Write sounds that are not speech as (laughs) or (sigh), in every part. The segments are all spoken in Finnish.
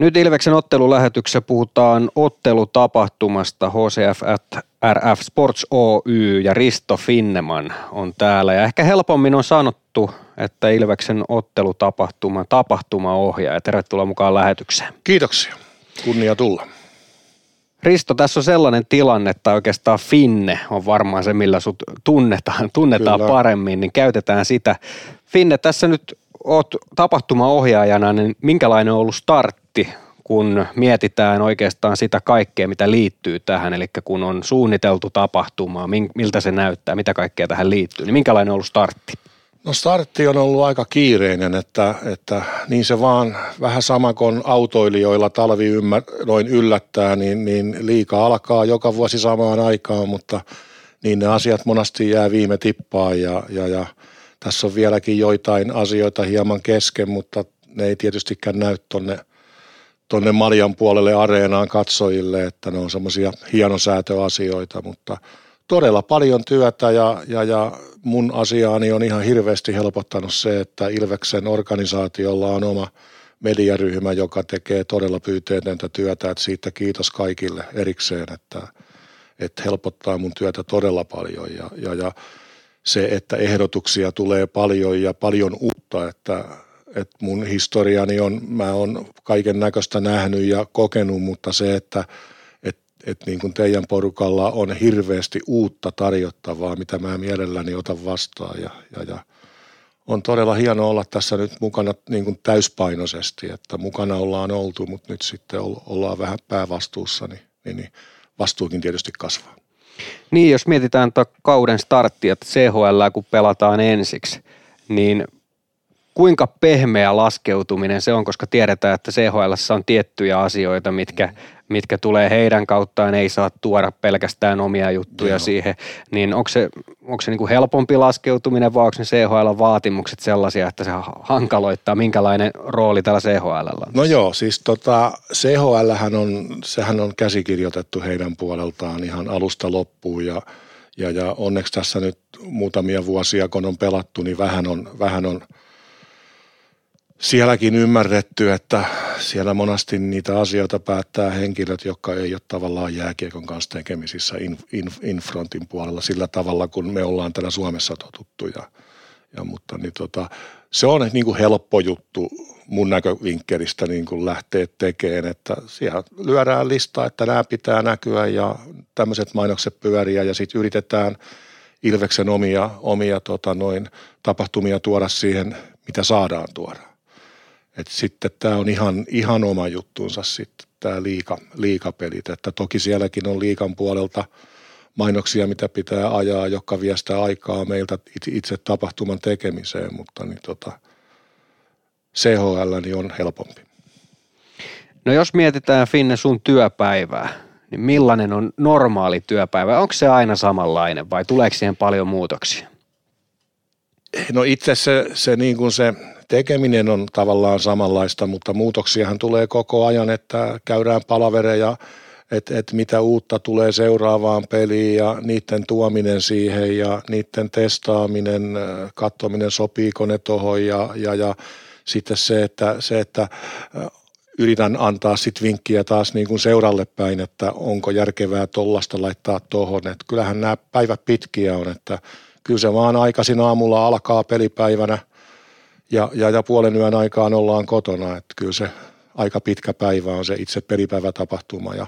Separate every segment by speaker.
Speaker 1: Nyt Ilveksen ottelulähetyksessä puhutaan ottelutapahtumasta HCF RF Sports Oy ja Risto Finneman on täällä. Ja ehkä helpommin on sanottu, että Ilveksen ottelutapahtuma, tapahtumaohjaaja. Tervetuloa mukaan lähetykseen.
Speaker 2: Kiitoksia. Kunnia tulla.
Speaker 1: Risto, tässä on sellainen tilanne, että oikeastaan Finne on varmaan se, millä sut tunnetaan, tunnetaan Kyllä. paremmin, niin käytetään sitä. Finne, tässä nyt oot tapahtumaohjaajana, niin minkälainen on ollut startti, kun mietitään oikeastaan sitä kaikkea, mitä liittyy tähän, eli kun on suunniteltu tapahtumaa, miltä se näyttää, mitä kaikkea tähän liittyy, niin minkälainen on ollut startti?
Speaker 2: No startti on ollut aika kiireinen, että, että niin se vaan vähän sama kuin autoilijoilla talvi ymmär, noin yllättää, niin, niin liika alkaa joka vuosi samaan aikaan, mutta niin ne asiat monasti jää viime tippaan ja, ja, ja tässä on vieläkin joitain asioita hieman kesken, mutta ne ei tietystikään näy tonne, tonne Maljan puolelle areenaan katsojille, että ne on semmoisia hienosäätöasioita, mutta todella paljon työtä ja, ja, ja mun asiaani on ihan hirveästi helpottanut se, että Ilveksen organisaatiolla on oma mediaryhmä, joka tekee todella pyyteetöntä työtä, että siitä kiitos kaikille erikseen, että, että helpottaa mun työtä todella paljon ja, ja, ja se, että ehdotuksia tulee paljon ja paljon uutta, että, että mun historiani on, mä oon kaiken näköistä nähnyt ja kokenut, mutta se, että että niin kuin teidän porukalla on hirveästi uutta tarjottavaa, mitä mä mielelläni otan vastaan ja, ja, ja on todella hienoa olla tässä nyt mukana niin kuin täyspainoisesti, että mukana ollaan oltu, mutta nyt sitten ollaan vähän päävastuussa, niin, niin, niin vastuukin tietysti kasvaa.
Speaker 1: Niin, jos mietitään kauden starttia, että CHL kun pelataan ensiksi, niin kuinka pehmeä laskeutuminen se on, koska tiedetään, että CHL on tiettyjä asioita, mitkä mitkä tulee heidän kauttaan, ei saa tuoda pelkästään omia juttuja Joo. siihen, niin onko se, onko se niin kuin helpompi laskeutuminen vai onko ne CHL-vaatimukset sellaisia, että se hankaloittaa, minkälainen rooli tällä CHL on?
Speaker 2: No joo, siis tota, CHL on, sehän on käsikirjoitettu heidän puoleltaan ihan alusta loppuun ja, ja, ja onneksi tässä nyt muutamia vuosia, kun on pelattu, niin vähän on, vähän on – sielläkin ymmärretty, että siellä monasti niitä asioita päättää henkilöt, jotka ei ole tavallaan jääkiekon kanssa tekemisissä in, in, infrontin puolella sillä tavalla, kun me ollaan täällä Suomessa totuttu. Ja, ja mutta niin tota, se on niin kuin helppo juttu mun näkövinkkelistä niin kuin lähteä tekemään, että siellä lyödään listaa, että nämä pitää näkyä ja tämmöiset mainokset pyöriä ja sitten yritetään Ilveksen omia, omia tota noin, tapahtumia tuoda siihen, mitä saadaan tuoda. Et sitten tämä on ihan, ihan oma juttuunsa sitten tämä liika, liikapelit, että toki sielläkin on liikan puolelta mainoksia, mitä pitää ajaa, jotka viestää aikaa meiltä itse tapahtuman tekemiseen, mutta niin tota, CHL niin on helpompi.
Speaker 1: No jos mietitään Finne sun työpäivää, niin millainen on normaali työpäivä? Onko se aina samanlainen vai tuleeko siihen paljon muutoksia?
Speaker 2: No itse se, se, niin kuin se tekeminen on tavallaan samanlaista, mutta muutoksiahan tulee koko ajan, että käydään palavereja, että et mitä uutta tulee seuraavaan peliin ja niiden tuominen siihen ja niiden testaaminen, katsominen, sopiiko ne tuohon ja, ja, ja sitten se, että, se, että yritän antaa sit vinkkiä taas niin kuin seuralle päin, että onko järkevää tollasta laittaa tuohon. Kyllähän nämä päivät pitkiä on, että kyllä se vaan aikaisin aamulla alkaa pelipäivänä – ja, ja, ja puolen yön aikaan ollaan kotona. Että kyllä se aika pitkä päivä on se itse pelipäivätapahtuma ja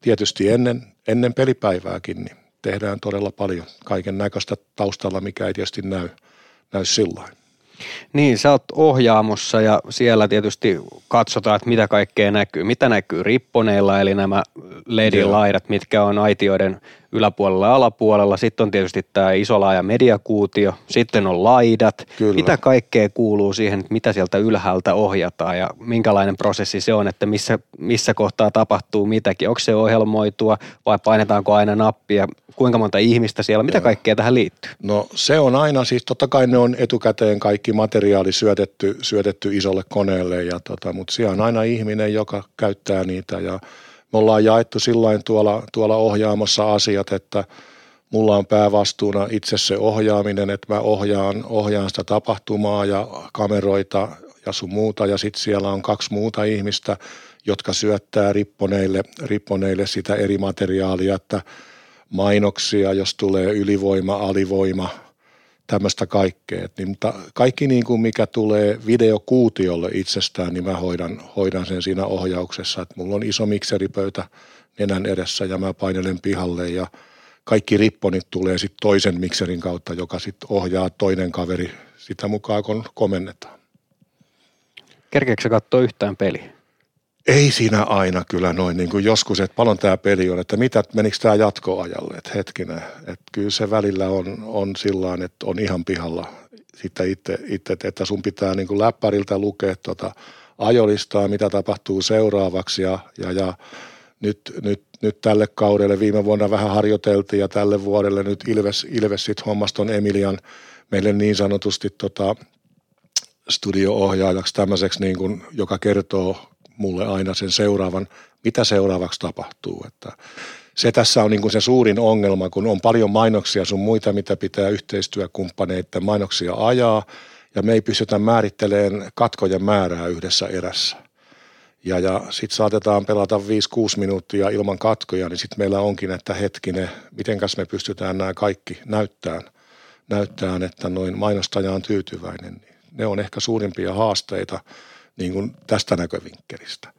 Speaker 2: tietysti ennen, ennen pelipäivääkin niin tehdään todella paljon kaiken näköistä taustalla, mikä ei tietysti näy, näy sillä
Speaker 1: niin, sä oot ohjaamossa ja siellä tietysti katsotaan, että mitä kaikkea näkyy. Mitä näkyy ripponeilla, eli nämä ledin laidat, mitkä on aitioiden yläpuolella ja alapuolella. Sitten on tietysti tämä iso laaja mediakuutio. Sitten on laidat. Kyllä. Mitä kaikkea kuuluu siihen, että mitä sieltä ylhäältä ohjataan ja minkälainen prosessi se on, että missä, missä kohtaa tapahtuu mitäkin. Onko se ohjelmoitua vai painetaanko aina nappia? Kuinka monta ihmistä siellä? Mitä kaikkea tähän liittyy?
Speaker 2: No se on aina, siis totta kai ne on etukäteen kaikki materiaali syötetty, syötetty isolle koneelle, ja tota, mutta siellä on aina ihminen, joka käyttää niitä ja me ollaan jaettu sillain tuolla, tuolla ohjaamossa asiat, että mulla on päävastuuna itse se ohjaaminen, että mä ohjaan, ohjaan sitä tapahtumaa ja kameroita ja sun muuta. Ja sitten siellä on kaksi muuta ihmistä, jotka syöttää ripponeille, ripponeille sitä eri materiaalia, että mainoksia, jos tulee ylivoima, alivoima, tämmöistä kaikkea. Niin, mutta kaikki niin kuin mikä tulee videokuutiolle itsestään, niin mä hoidan, hoidan sen siinä ohjauksessa. Että mulla on iso mikseripöytä nenän edessä ja mä painelen pihalle ja kaikki ripponit tulee sitten toisen mikserin kautta, joka sitten ohjaa toinen kaveri sitä mukaan, kun komennetaan.
Speaker 1: Kerkeekö katsoa yhtään peliä?
Speaker 2: Ei siinä aina kyllä noin niin kuin joskus, että paljon tämä peli on, että mitä, menikö tämä jatkoajalle, että hetkinen, että kyllä se välillä on, on sillä että on ihan pihalla sitten itse, itse että sun pitää niin kuin läppäriltä lukea tuota ajolistaa, mitä tapahtuu seuraavaksi ja, ja, ja nyt, nyt, nyt, tälle kaudelle. Viime vuonna vähän harjoiteltiin ja tälle vuodelle nyt Ilves, Ilves sitten hommaston Emilian meille niin sanotusti tota, studio-ohjaajaksi tämmöiseksi, niin kuin, joka kertoo mulle aina sen seuraavan, mitä seuraavaksi tapahtuu. Että se tässä on niin kuin se suurin ongelma, kun on paljon mainoksia sun muita, mitä pitää yhteistyökumppaneiden mainoksia ajaa, ja me ei pystytä määrittelemään katkojen määrää yhdessä erässä. Ja, ja sitten saatetaan pelata 5-6 minuuttia ilman katkoja, niin sitten meillä onkin, että hetkinen, mitenkäs me pystytään nämä kaikki näyttämään, näyttämään että noin mainostaja on tyytyväinen. Ne on ehkä suurimpia haasteita niin kuin tästä näkövinkkelistä.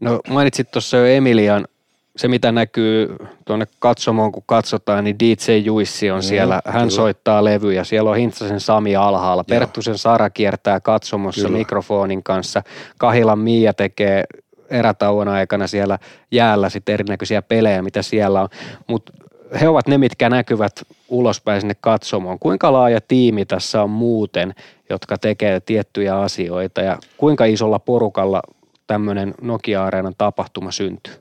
Speaker 1: No mainitsit tuossa jo Emilian, se mitä näkyy tuonne katsomoon, kun katsotaan, niin DJ Juissi on mm, siellä. Hän kyllä. soittaa levyjä. Siellä on Hintsasen Sami alhaalla. Joo. Perttusen Sara kiertää katsomossa kyllä. mikrofonin kanssa. Kahilan Miia tekee erätauon aikana siellä jäällä sitten erinäköisiä pelejä, mitä siellä on. Mutta he ovat ne, mitkä näkyvät ulospäin sinne katsomoon. Kuinka laaja tiimi tässä on muuten, jotka tekee tiettyjä asioita ja kuinka isolla porukalla tämmöinen Nokia-areenan tapahtuma syntyy?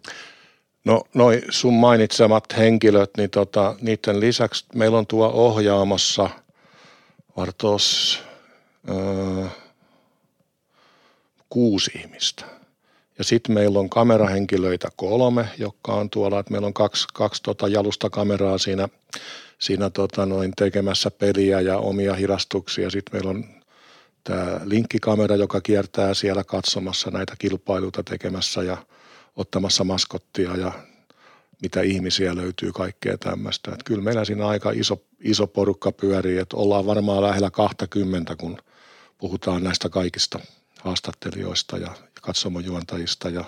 Speaker 2: No noin sun mainitsemat henkilöt, niin tota, niiden lisäksi meillä on tuo ohjaamossa vartos öö, kuusi ihmistä. Ja sitten meillä on kamerahenkilöitä kolme, jotka on tuolla, että meillä on kaksi, kaksi tota jalustakameraa siinä, siinä tota noin tekemässä peliä ja omia hirastuksia. Sitten meillä on tämä linkkikamera, joka kiertää siellä katsomassa näitä kilpailuita tekemässä ja ottamassa maskottia ja mitä ihmisiä löytyy, kaikkea tämmöistä. Että kyllä meillä siinä aika iso, iso porukka pyörii, että ollaan varmaan lähellä 20, kun puhutaan näistä kaikista haastattelijoista ja katsomojuontajista ja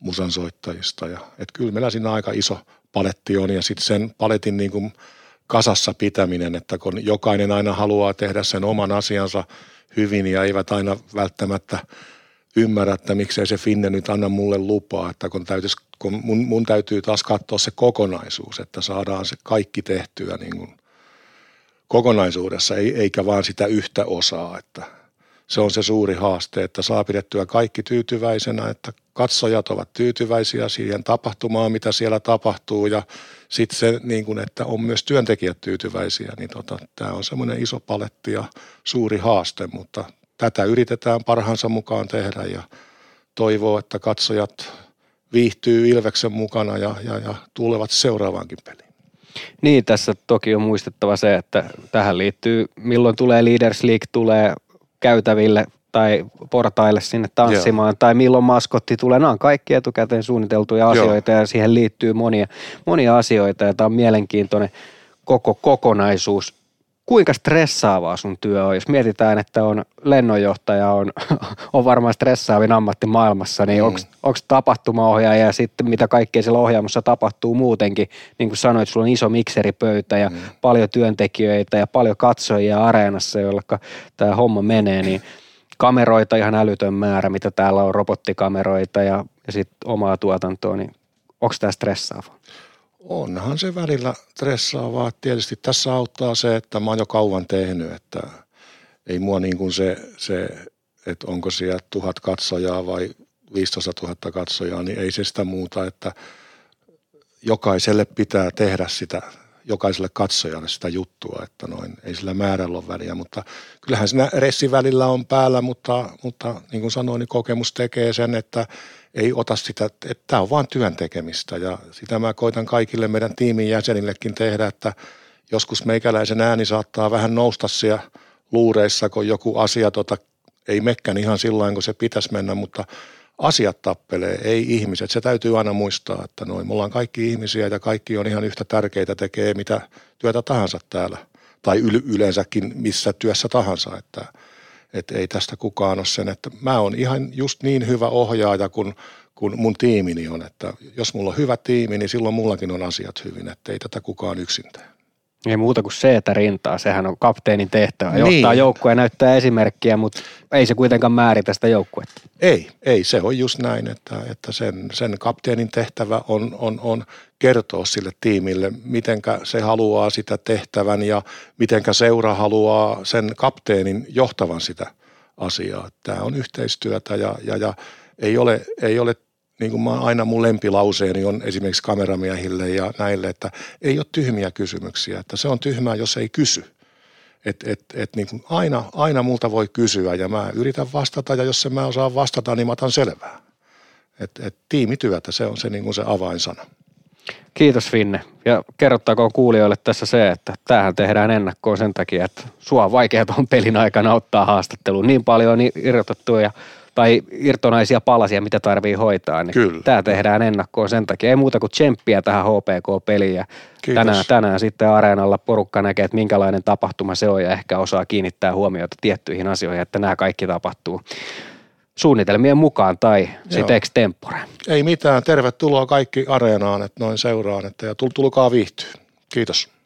Speaker 2: musansoittajista. Ja, et kyllä meillä siinä aika iso paletti on ja sitten sen paletin niin kuin kasassa pitäminen, että kun jokainen aina haluaa tehdä sen oman asiansa hyvin ja eivät aina välttämättä ymmärrä, että miksei se Finne nyt anna mulle lupaa, että kun, täytyisi, kun mun, mun täytyy taas katsoa se kokonaisuus, että saadaan se kaikki tehtyä niin kuin kokonaisuudessa, eikä vaan sitä yhtä osaa, että – se on se suuri haaste, että saa pidettyä kaikki tyytyväisenä, että katsojat ovat tyytyväisiä siihen tapahtumaan, mitä siellä tapahtuu ja sitten se, niin kuin, että on myös työntekijät tyytyväisiä, niin tota, tämä on semmoinen iso paletti ja suuri haaste, mutta tätä yritetään parhaansa mukaan tehdä ja toivoo, että katsojat viihtyy Ilveksen mukana ja, ja, ja tulevat seuraavaankin peliin.
Speaker 1: Niin, tässä toki on muistettava se, että tähän liittyy, milloin tulee Leaders League, tulee käytäville tai portaille sinne tanssimaan, Joo. tai milloin maskotti tulee. Nämä on kaikki etukäteen suunniteltuja asioita Joo. ja siihen liittyy monia, monia asioita ja tämä on mielenkiintoinen koko kokonaisuus. Kuinka stressaavaa sun työ on? Jos mietitään, että on lennonjohtaja, on, (laughs) on varmaan stressaavin ammatti maailmassa, niin mm. onko tapahtumaohjaaja ja sitten mitä kaikkea siellä ohjaamossa tapahtuu muutenkin? Niin kuin sanoit, sulla on iso mikseripöytä ja mm. paljon työntekijöitä ja paljon katsojia areenassa, joilla tämä homma menee, niin kameroita ihan älytön määrä, mitä täällä on, robottikameroita ja, ja sitten omaa tuotantoa, niin onko tämä stressaavaa?
Speaker 2: Onhan se välillä stressaavaa. Tietysti tässä auttaa se, että mä oon jo kauan tehnyt, että ei mua niin kuin se, se, että onko siellä tuhat katsojaa vai 15 000 katsojaa, niin ei se sitä muuta, että jokaiselle pitää tehdä sitä, jokaiselle katsojalle sitä juttua, että noin, ei sillä määrällä ole väliä, mutta kyllähän siinä ressi välillä on päällä, mutta, mutta niin kuin sanoin, niin kokemus tekee sen, että ei ota sitä, että tämä on vain työn tekemistä ja sitä mä koitan kaikille meidän tiimin jäsenillekin tehdä, että joskus meikäläisen ääni saattaa vähän nousta siellä luureissa, kun joku asia tota ei mekkän ihan sillä kun se pitäisi mennä, mutta asiat tappelee, ei ihmiset. Se täytyy aina muistaa, että noin, mulla on kaikki ihmisiä ja kaikki on ihan yhtä tärkeitä, tekee mitä työtä tahansa täällä. Tai yleensäkin missä työssä tahansa, että, että ei tästä kukaan ole sen, että mä oon ihan just niin hyvä ohjaaja kuin, kuin mun tiimini on, että jos mulla on hyvä tiimi, niin silloin mullakin on asiat hyvin, että ei tätä kukaan yksin tee.
Speaker 1: Ei muuta kuin se, että rintaa. Sehän on kapteenin tehtävä. Niin. Johtaa joukkoja ja näyttää esimerkkiä, mutta ei se kuitenkaan määritä sitä joukkuetta.
Speaker 2: Ei, ei. Se on just näin, että, että sen, sen kapteenin tehtävä on, on, on kertoa sille tiimille, mitenkä se haluaa sitä tehtävän ja mitenkä seura haluaa sen kapteenin johtavan sitä asiaa. Tämä on yhteistyötä ja, ja, ja ei ole, ei ole niin kuin mä aina mun lempilauseeni on esimerkiksi kameramiehille ja näille, että ei ole tyhmiä kysymyksiä, että se on tyhmää, jos ei kysy. Et, et, et niin kuin aina, aina multa voi kysyä ja mä yritän vastata ja jos en mä osaa vastata, niin mä otan selvää. Et, et tiimityötä, se on se, niin kuin se avainsana.
Speaker 1: Kiitos Finne. Ja kerrottakoon kuulijoille tässä se, että tämähän tehdään ennakkoon sen takia, että sua on vaikea tuon pelin aikana ottaa haastatteluun. Niin paljon on irrotettu ja tai irtonaisia palasia, mitä tarvii hoitaa. Niin Kyllä. Tämä tehdään ennakkoon sen takia. Ei muuta kuin tsemppiä tähän HPK-peliin ja tänään, tänään sitten areenalla porukka näkee, että minkälainen tapahtuma se on ja ehkä osaa kiinnittää huomiota tiettyihin asioihin, että nämä kaikki tapahtuu suunnitelmien mukaan tai sitten extempore.
Speaker 2: Ei mitään. Tervetuloa kaikki areenaan, että noin seuraan että ja tulkaa viihtyä. Kiitos.